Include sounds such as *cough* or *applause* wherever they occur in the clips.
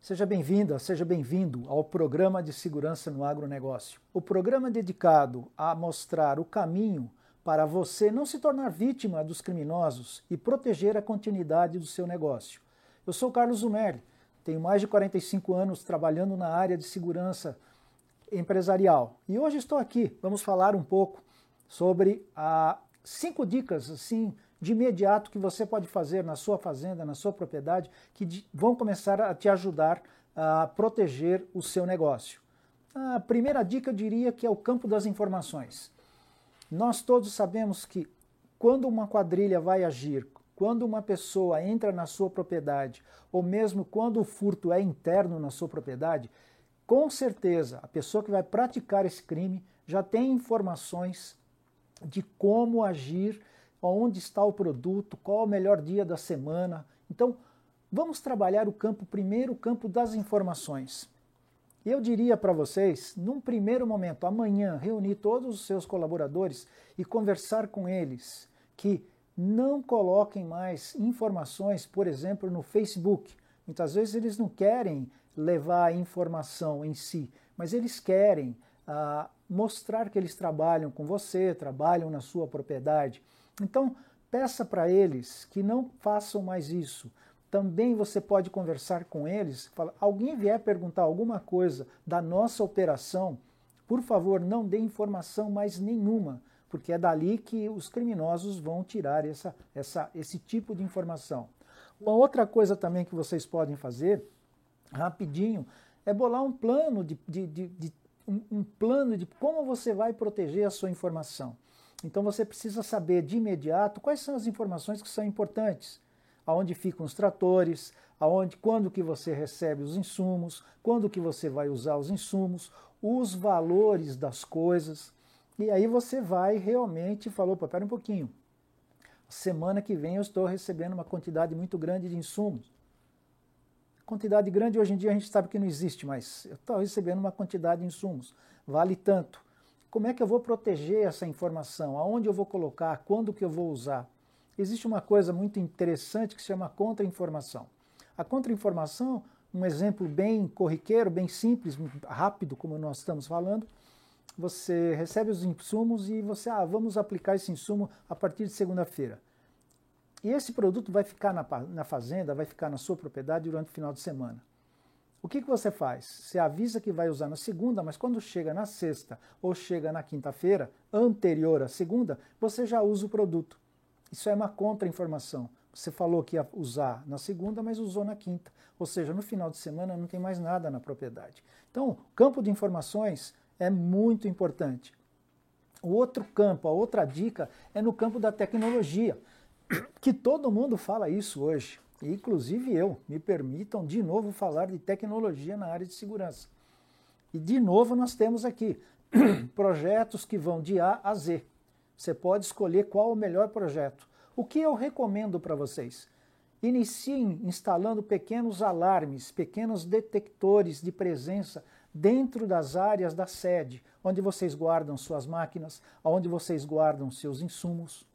Seja bem-vinda, seja bem-vindo ao programa de segurança no agronegócio. O programa dedicado a mostrar o caminho para você não se tornar vítima dos criminosos e proteger a continuidade do seu negócio. Eu sou Carlos Zumer, tenho mais de 45 anos trabalhando na área de segurança empresarial e hoje estou aqui. Vamos falar um pouco sobre a cinco dicas assim de imediato que você pode fazer na sua fazenda, na sua propriedade, que vão começar a te ajudar a proteger o seu negócio. A primeira dica eu diria que é o campo das informações. Nós todos sabemos que quando uma quadrilha vai agir, quando uma pessoa entra na sua propriedade, ou mesmo quando o furto é interno na sua propriedade, com certeza a pessoa que vai praticar esse crime já tem informações de como agir onde está o produto, qual o melhor dia da semana. Então, vamos trabalhar o campo primeiro, o campo das informações. Eu diria para vocês, num primeiro momento, amanhã, reunir todos os seus colaboradores e conversar com eles que não coloquem mais informações, por exemplo, no Facebook. Muitas vezes eles não querem levar a informação em si, mas eles querem ah, mostrar que eles trabalham com você, trabalham na sua propriedade. Então, peça para eles que não façam mais isso. Também você pode conversar com eles, fala, alguém vier perguntar alguma coisa da nossa operação, por favor, não dê informação mais nenhuma, porque é dali que os criminosos vão tirar essa, essa, esse tipo de informação. Uma outra coisa também que vocês podem fazer, rapidinho, é bolar um plano de, de, de, de um, um plano de como você vai proteger a sua informação. Então você precisa saber de imediato quais são as informações que são importantes. Aonde ficam os tratores, aonde, quando que você recebe os insumos, quando que você vai usar os insumos, os valores das coisas. E aí você vai realmente falou, pera um pouquinho. Semana que vem eu estou recebendo uma quantidade muito grande de insumos. Quantidade grande hoje em dia a gente sabe que não existe, mas eu estou recebendo uma quantidade de insumos. Vale tanto. Como é que eu vou proteger essa informação? Aonde eu vou colocar? Quando que eu vou usar? Existe uma coisa muito interessante que se chama contra-informação. A contra-informação, um exemplo bem corriqueiro, bem simples, rápido, como nós estamos falando, você recebe os insumos e você, ah, vamos aplicar esse insumo a partir de segunda-feira. E esse produto vai ficar na, na fazenda, vai ficar na sua propriedade durante o final de semana. O que, que você faz? Você avisa que vai usar na segunda, mas quando chega na sexta ou chega na quinta-feira, anterior à segunda, você já usa o produto. Isso é uma contra-informação. Você falou que ia usar na segunda, mas usou na quinta. Ou seja, no final de semana não tem mais nada na propriedade. Então, o campo de informações é muito importante. O outro campo, a outra dica, é no campo da tecnologia, que todo mundo fala isso hoje inclusive eu, me permitam de novo falar de tecnologia na área de segurança. E de novo nós temos aqui *clears throat* projetos que vão de A a Z. Você pode escolher qual o melhor projeto. O que eu recomendo para vocês? Iniciem instalando pequenos alarmes, pequenos detectores de presença dentro das áreas da sede, onde vocês guardam suas máquinas, onde vocês guardam seus insumos.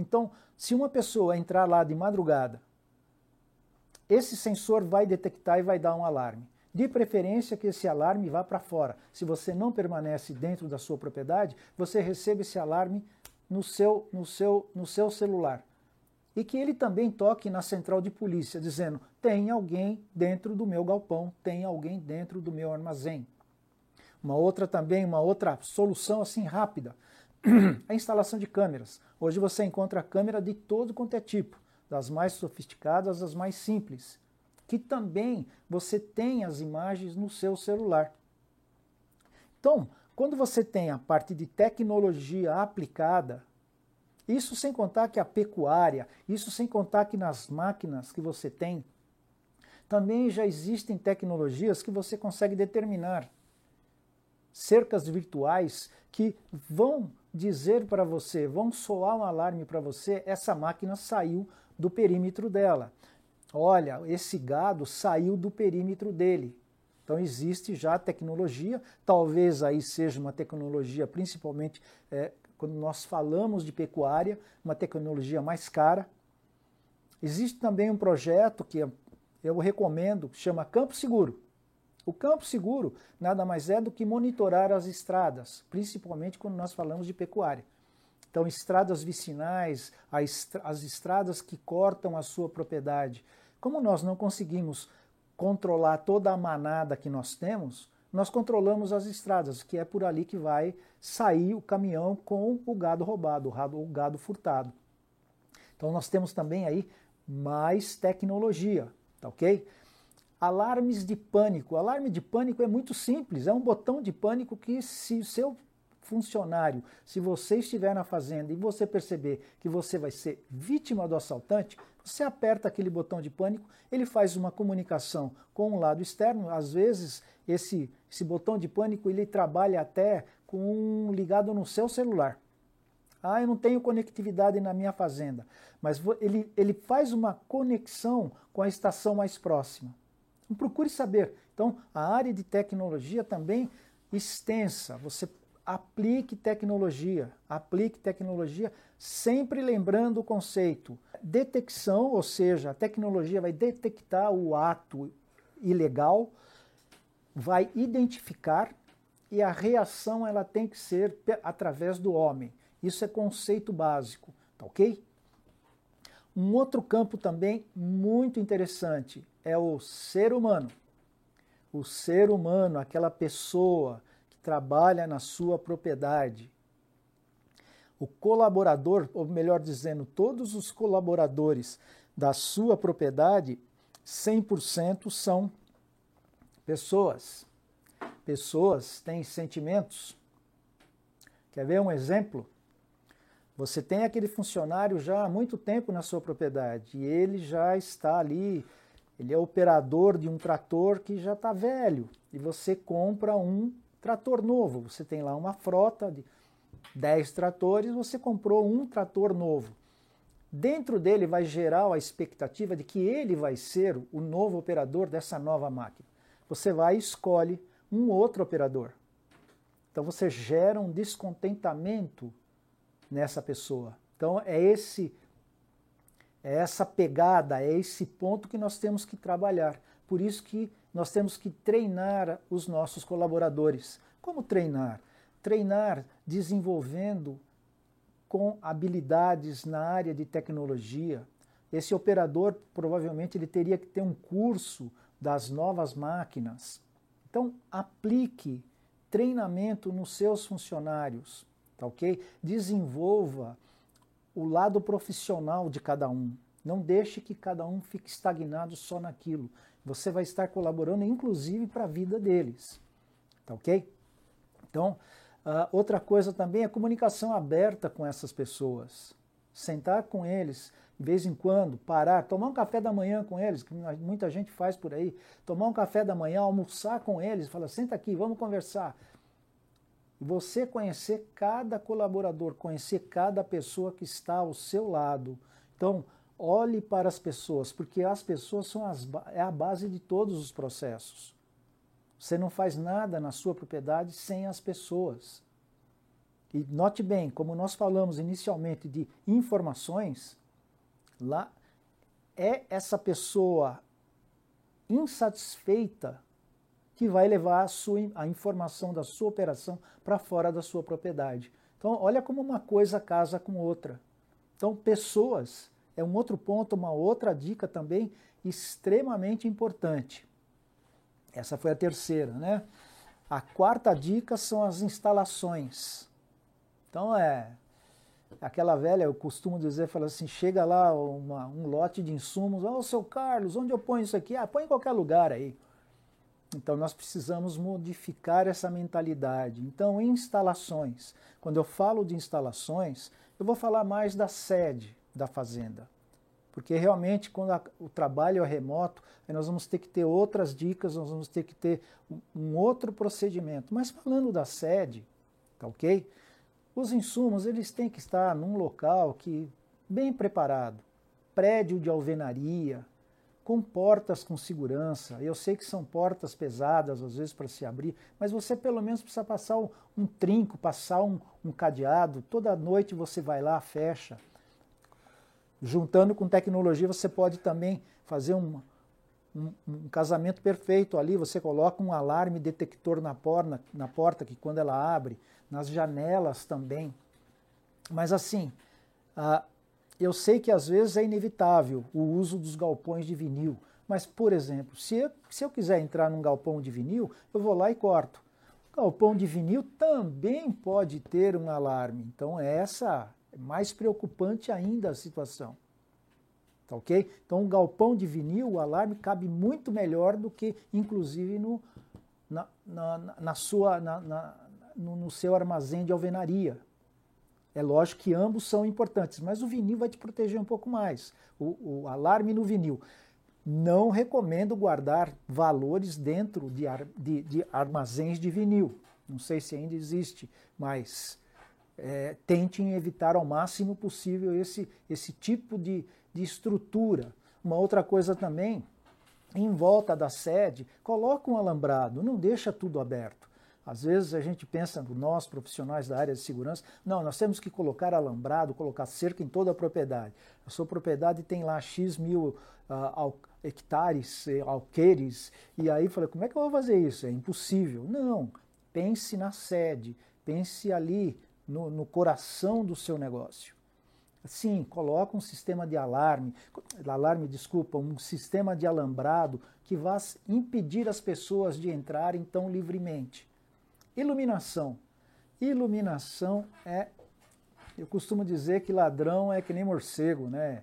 Então, se uma pessoa entrar lá de madrugada, esse sensor vai detectar e vai dar um alarme. De preferência que esse alarme vá para fora. Se você não permanece dentro da sua propriedade, você recebe esse alarme no seu, no seu, no seu celular. E que ele também toque na central de polícia, dizendo: tem alguém dentro do meu galpão, tem alguém dentro do meu armazém. Uma outra também, uma outra solução assim rápida a instalação de câmeras. Hoje você encontra câmera de todo quanto é tipo, das mais sofisticadas às mais simples, que também você tem as imagens no seu celular. Então, quando você tem a parte de tecnologia aplicada, isso sem contar que a pecuária, isso sem contar que nas máquinas que você tem, também já existem tecnologias que você consegue determinar cercas virtuais que vão dizer para você, vão soar um alarme para você, essa máquina saiu do perímetro dela. Olha, esse gado saiu do perímetro dele. Então existe já tecnologia, talvez aí seja uma tecnologia principalmente é, quando nós falamos de pecuária, uma tecnologia mais cara. Existe também um projeto que eu recomendo, que chama Campo Seguro. O Campo Seguro nada mais é do que monitorar as estradas, principalmente quando nós falamos de pecuária. Então, estradas vicinais, as estradas que cortam a sua propriedade. Como nós não conseguimos controlar toda a manada que nós temos, nós controlamos as estradas, que é por ali que vai sair o caminhão com o gado roubado, o gado furtado. Então nós temos também aí mais tecnologia, tá ok? Alarmes de pânico. Alarme de pânico é muito simples, é um botão de pânico que se o seu funcionário, se você estiver na fazenda e você perceber que você vai ser vítima do assaltante, você aperta aquele botão de pânico, ele faz uma comunicação com o lado externo, às vezes esse, esse botão de pânico ele trabalha até com ligado no seu celular. Ah, eu não tenho conectividade na minha fazenda, mas ele, ele faz uma conexão com a estação mais próxima. Então, procure saber. Então, a área de tecnologia também extensa. Você aplique tecnologia, aplique tecnologia, sempre lembrando o conceito. Detecção, ou seja, a tecnologia vai detectar o ato ilegal, vai identificar e a reação ela tem que ser através do homem. Isso é conceito básico, tá ok? Um outro campo também muito interessante é o ser humano. O ser humano, aquela pessoa que trabalha na sua propriedade. O colaborador, ou melhor dizendo, todos os colaboradores da sua propriedade, 100% são Pessoas. Pessoas têm sentimentos. Quer ver um exemplo? Você tem aquele funcionário já há muito tempo na sua propriedade e ele já está ali, ele é operador de um trator que já está velho e você compra um trator novo. Você tem lá uma frota de 10 tratores, você comprou um trator novo. Dentro dele vai gerar a expectativa de que ele vai ser o novo operador dessa nova máquina você vai e escolhe um outro operador. Então você gera um descontentamento nessa pessoa. Então é esse é essa pegada, é esse ponto que nós temos que trabalhar. Por isso que nós temos que treinar os nossos colaboradores. Como treinar? Treinar desenvolvendo com habilidades na área de tecnologia. Esse operador provavelmente ele teria que ter um curso das novas máquinas. Então, aplique treinamento nos seus funcionários, tá ok? Desenvolva o lado profissional de cada um. Não deixe que cada um fique estagnado só naquilo. Você vai estar colaborando, inclusive, para a vida deles, tá ok? Então, uh, outra coisa também é comunicação aberta com essas pessoas. Sentar com eles, de vez em quando, parar, tomar um café da manhã com eles, que muita gente faz por aí, tomar um café da manhã, almoçar com eles, falar, senta aqui, vamos conversar. Você conhecer cada colaborador, conhecer cada pessoa que está ao seu lado. Então, olhe para as pessoas, porque as pessoas são as, é a base de todos os processos. Você não faz nada na sua propriedade sem as pessoas. E note bem, como nós falamos inicialmente de informações, lá é essa pessoa insatisfeita que vai levar a, sua, a informação da sua operação para fora da sua propriedade. Então, olha como uma coisa casa com outra. Então, pessoas é um outro ponto, uma outra dica também extremamente importante. Essa foi a terceira, né? A quarta dica são as instalações. Então, é aquela velha, eu costumo dizer, fala assim, chega lá uma, um lote de insumos, ô oh, seu Carlos, onde eu ponho isso aqui? Ah, põe em qualquer lugar aí. Então nós precisamos modificar essa mentalidade. Então, instalações. Quando eu falo de instalações, eu vou falar mais da sede da fazenda. Porque realmente, quando a, o trabalho é remoto, nós vamos ter que ter outras dicas, nós vamos ter que ter um, um outro procedimento. Mas falando da sede, tá ok? Os insumos eles têm que estar num local que bem preparado, prédio de alvenaria, com portas com segurança. Eu sei que são portas pesadas, às vezes, para se abrir, mas você pelo menos precisa passar um, trinco, passar um, um cadeado. Toda noite você vai lá, fecha. Juntando com tecnologia, você pode também fazer um, um, um, casamento perfeito ali. Você coloca um alarme detector na porta, na porta, que quando ela abre, nas janelas também. Mas assim, ah, eu sei que às vezes é inevitável o uso dos galpões de vinil, mas, por exemplo, se eu, se eu quiser entrar num galpão de vinil, eu vou lá e corto. O galpão de vinil também pode ter um alarme, então essa é mais preocupante ainda a situação. Tá ok? Então, um galpão de vinil, o alarme cabe muito melhor do que, inclusive, no, na, na, na sua, na, na no, no seu armazém de alvenaria. É lógico que ambos são importantes, mas o vinil vai te proteger um pouco mais. O, o alarme no vinil. Não recomendo guardar valores dentro de, ar, de, de, armazéns de vinil. Não sei se ainda existe, mas é, tentem evitar ao máximo possível esse, esse tipo de, de estrutura. Uma outra coisa também, em volta da sede, coloca um alambrado, não deixa tudo aberto. Às vezes a gente pensa, nós profissionais da área de segurança, não, nós temos que colocar alambrado, colocar cerca em toda a propriedade. A sua propriedade tem lá X mil uh, hectares, eh, alqueires, e aí falei, como é que eu vou fazer isso? É impossível. Não, pense na sede, pense ali no, no coração do seu negócio. Sim, coloca um sistema de alarme, alarme, desculpa, um sistema de alambrado que vá impedir as pessoas de entrarem tão livremente. Iluminação. Iluminação é. Eu costumo dizer que ladrão é que nem morcego, né?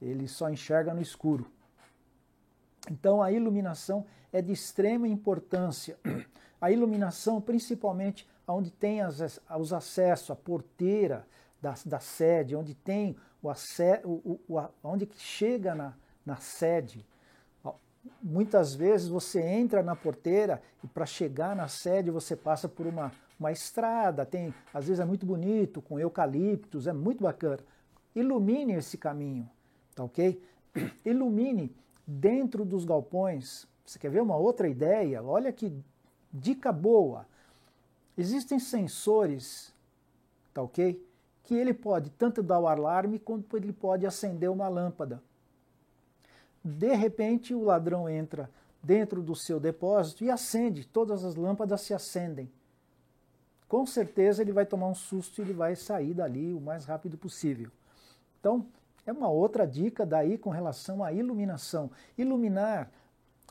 Ele só enxerga no escuro. Então a iluminação é de extrema importância. *clears throat* A iluminação, principalmente onde tem as, os acessos, a porteira da, da sede, onde tem o o, o, onde chega na, na sede, muitas vezes você entra na porteira e para chegar na sede você passa por uma, uma estrada, tem, às vezes é muito bonito, com eucaliptos, é muito bacana. Ilumine esse caminho, tá ok? *clears throat* Ilumine dentro dos galpões. Você quer ver uma outra ideia? Olha que dica boa. Existem sensores, tá ok? Que ele pode tanto dar o alarme quanto ele pode acender uma lâmpada de repente o ladrão entra dentro do seu depósito e acende, todas as lâmpadas se acendem. Com certeza ele vai tomar um susto e ele vai sair dali o mais rápido possível. Então, é uma outra dica daí com relação à iluminação. Iluminar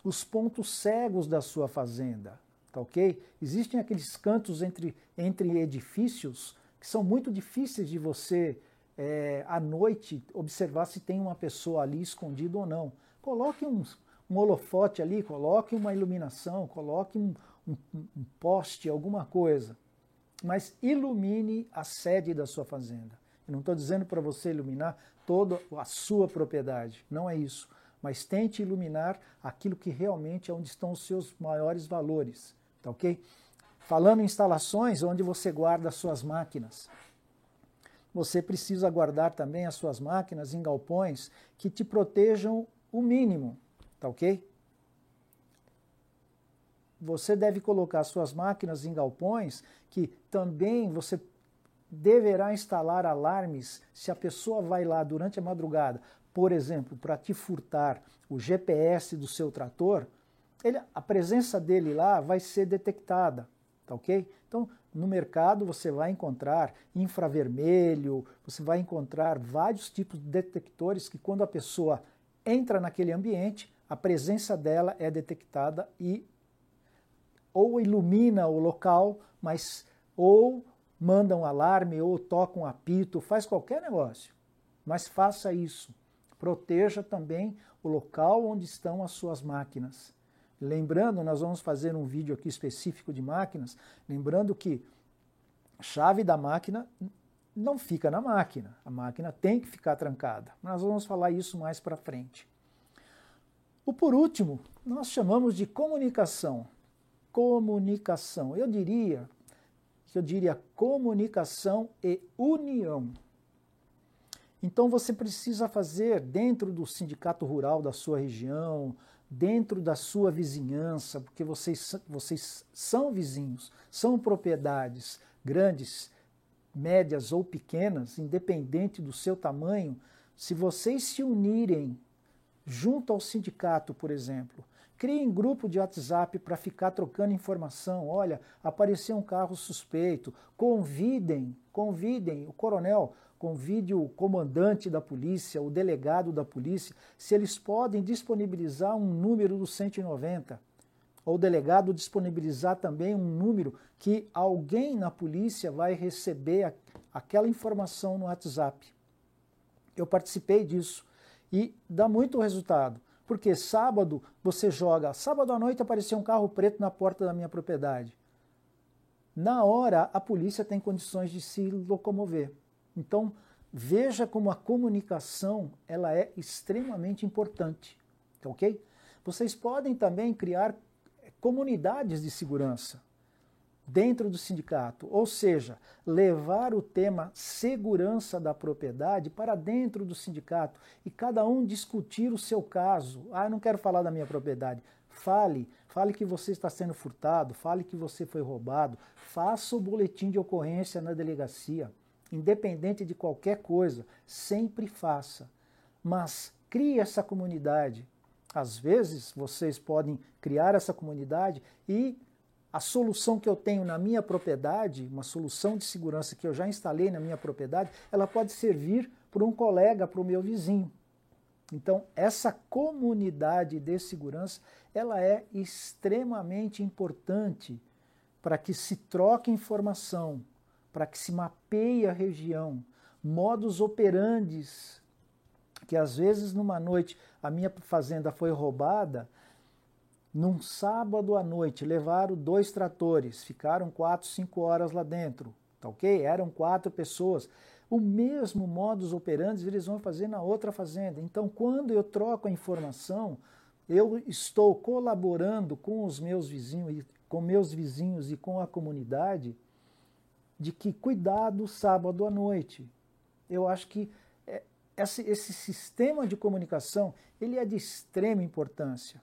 os pontos cegos da sua fazenda, tá ok? Existem aqueles cantos entre, entre edifícios que são muito difíceis de você, é, à noite, observar se tem uma pessoa ali escondida ou não. Coloque um, um holofote ali, coloque uma iluminação, coloque um, um, um poste, alguma coisa. Mas ilumine a sede da sua fazenda. Eu não estou dizendo para você iluminar toda a sua propriedade, não é isso. Mas tente iluminar aquilo que realmente é onde estão os seus maiores valores, tá ok? Falando em instalações onde você guarda as suas máquinas, você precisa guardar também as suas máquinas em galpões que te protejam o mínimo, tá ok? Você deve colocar suas máquinas em galpões que também você deverá instalar alarmes se a pessoa vai lá durante a madrugada, por exemplo, para te furtar o GPS do seu trator, ele, a presença dele lá vai ser detectada, tá ok? Então, no mercado você vai encontrar infravermelho, você vai encontrar vários tipos de detectores que quando a pessoa entra naquele ambiente, a presença dela é detectada e ou ilumina o local, mas ou manda um alarme ou toca um apito, faz qualquer negócio. Mas faça isso. Proteja também o local onde estão as suas máquinas. Lembrando, nós vamos fazer um vídeo aqui específico de máquinas, lembrando que chave da máquina não fica na máquina. A máquina tem que ficar trancada. Nós vamos falar isso mais para frente. O por último, nós chamamos de comunicação. Comunicação. Eu diria eu diria comunicação e união. Então você precisa fazer dentro do sindicato rural da sua região, dentro da sua vizinhança, porque vocês, vocês são vizinhos, são propriedades grandes, médias ou pequenas, independente do seu tamanho, se vocês se unirem junto ao sindicato, por exemplo, criem grupo de WhatsApp para ficar trocando informação. Olha, apareceu um carro suspeito. Convidem, convidem o coronel, convide o comandante da polícia, o delegado da polícia, se eles podem disponibilizar um número do 190. Ou o delegado disponibilizar também um número que alguém na polícia vai receber aquela informação no WhatsApp. Eu participei disso e dá muito resultado. Porque sábado você joga, sábado à noite apareceu um carro preto na porta da minha propriedade. Na hora, a polícia tem condições de se locomover. Então, veja como a comunicação ela é extremamente importante, ok? Vocês podem também criar comunidades de segurança dentro do sindicato, ou seja, levar o tema segurança da propriedade para dentro do sindicato e cada um discutir o seu caso. Ah, eu não quero falar da minha propriedade. Fale, fale que você está sendo furtado, fale que você foi roubado, faça o boletim de ocorrência na delegacia, independente de qualquer coisa, sempre faça. Mas crie essa comunidade. Às vezes vocês podem criar essa comunidade e a solução que eu tenho na minha propriedade, uma solução de segurança que eu já instalei na minha propriedade, ela pode servir para um colega, para o meu vizinho. Então, essa comunidade de segurança, ela é extremamente importante para que se troque informação, para que se mapeie a região, modus operandes, que às vezes numa noite a minha fazenda foi roubada, num sábado à noite, levaram dois tratores, ficaram quatro, cinco horas lá dentro, tá ok? Eram quatro pessoas. O mesmo modus operandi eles vão fazer na outra fazenda. Então, quando eu troco a informação, eu estou colaborando com os meus vizinhos, com meus vizinhos e com a comunidade de que cuidado sábado à noite. Eu acho que é, esse, esse sistema de comunicação ele é de extrema importância.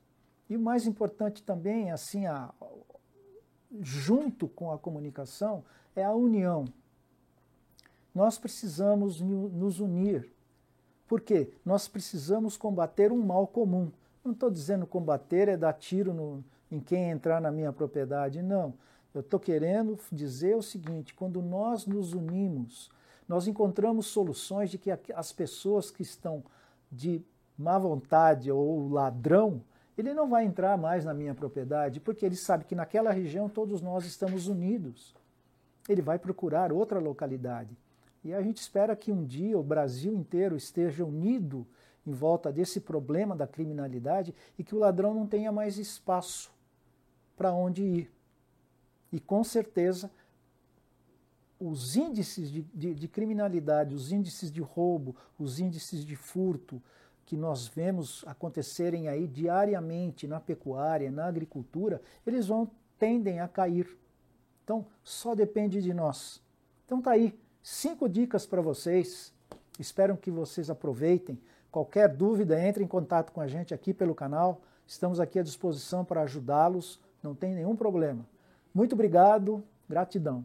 E o mais importante também, assim, a, junto com a comunicação, é a união. Nós precisamos nos unir. Por quê? Nós precisamos combater um mal comum. Não estou dizendo combater é dar tiro no, em quem entrar na minha propriedade, não. Eu estou querendo dizer o seguinte: quando nós nos unimos, nós encontramos soluções de que as pessoas que estão de má vontade ou ladrão, ele não vai entrar mais na minha propriedade, porque ele sabe que naquela região todos nós estamos unidos. Ele vai procurar outra localidade. E a gente espera que um dia o Brasil inteiro esteja unido em volta desse problema da criminalidade e que o ladrão não tenha mais espaço para onde ir. E com certeza os índices de, de, de, criminalidade, os índices de roubo, os índices de furto, que nós vemos acontecerem aí diariamente na pecuária, na agricultura, eles vão tendem a cair. Então, só depende de nós. Então tá aí, cinco dicas para vocês. Espero que vocês aproveitem. Qualquer dúvida, entre em contato com a gente aqui pelo canal. Estamos aqui à disposição para ajudá-los, não tem nenhum problema. Muito obrigado, gratidão.